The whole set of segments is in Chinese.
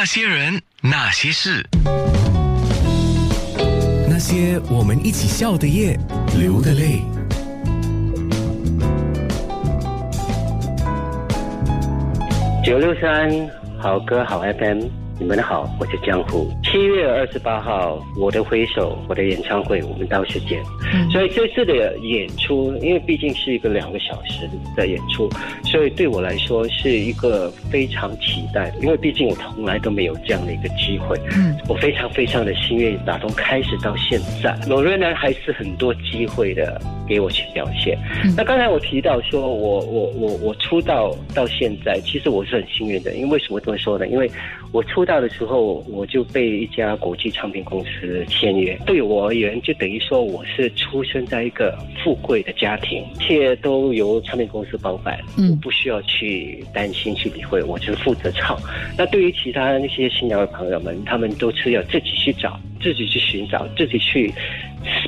那些人，那些事，那些我们一起笑的夜，流的泪。九六三好歌好 FM，你们好，我是江湖。七月二十八号，我的挥手，我的演唱会，我们到时见。所以这次的演出，因为毕竟是一个两个小时的演出，所以对我来说是一个非常期待的。因为毕竟我从来都没有这样的一个机会，嗯，我非常非常的幸运，打从开始到现在，我仍然还是很多机会的给我去表现。那刚才我提到说我我我我出道到现在，其实我是很幸运的，因为为什么这么说呢？因为我出道的时候我就被一家国际唱片公司签约，对我而言就等于说我是出生在一个富贵的家庭，一切都由唱片公司包办，嗯，不需要去担心去理会，我只负责唱。那对于其他那些新娘的朋友们，他们都是要自己去找，自己去寻找，自己去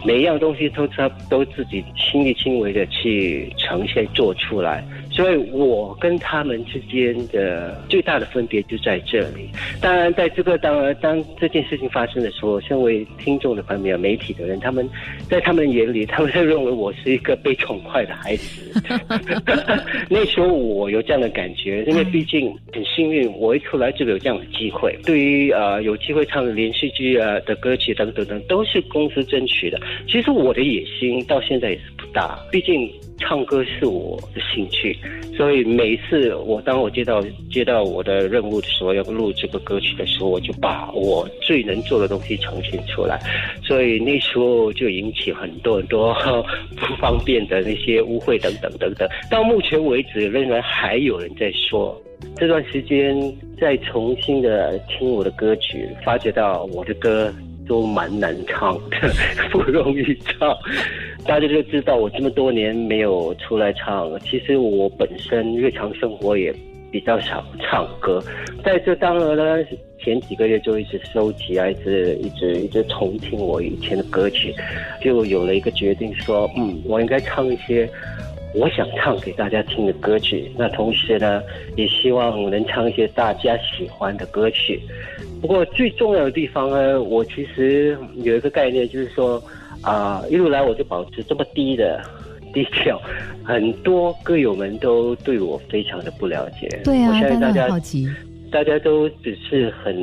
每一样东西都他都自己亲力亲为的去呈现做出来。所以我跟他们之间的最大的分别就在这里。当然，在这个当当这件事情发生的时候，身为听众的朋友、媒体的人，他们在他们眼里，他们会认为我是一个被宠坏的孩子。那时候我有这样的感觉，因为毕竟很幸运，我一出来就有这样的机会。对于呃有机会唱连续剧啊的歌曲等等等，都是公司争取的。其实我的野心到现在也是大，毕竟。唱歌是我的兴趣，所以每次我当我接到接到我的任务的时候，要录这个歌曲的时候，我就把我最能做的东西呈现出来。所以那时候就引起很多很多 不方便的那些误会等等等等。到目前为止，仍然还有人在说，这段时间再重新的听我的歌曲，发觉到我的歌都蛮难唱的，不容易唱。大家就知道我这么多年没有出来唱，其实我本身日常生活也比较少唱歌。在这当然呢，前几个月就一直收集啊，一直一直一直重听我以前的歌曲，就有了一个决定，说嗯，我应该唱一些我想唱给大家听的歌曲。那同时呢，也希望能唱一些大家喜欢的歌曲。不过最重要的地方呢，我其实有一个概念，就是说。啊，一路来我就保持这么低的低调，很多歌友们都对我非常的不了解。对啊，我相信大家好奇，大家都只是很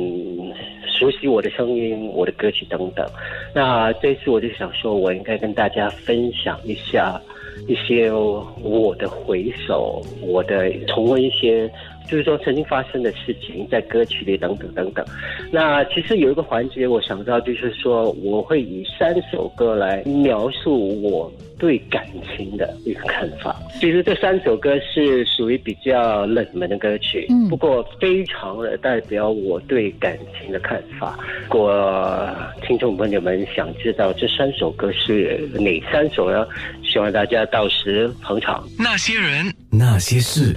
熟悉我的声音、我的歌曲等等。那这次我就想说，我应该跟大家分享一下一些我的回首，我的重温一些。就是说曾经发生的事情，在歌曲里等等等等。那其实有一个环节，我想到就是说，我会以三首歌来描述我对感情的一个看法。其实这三首歌是属于比较冷门的歌曲，嗯，不过非常的代表我对感情的看法。如果听众朋友们想知道这三首歌是哪三首呢？希望大家到时捧场。那些人，那些事。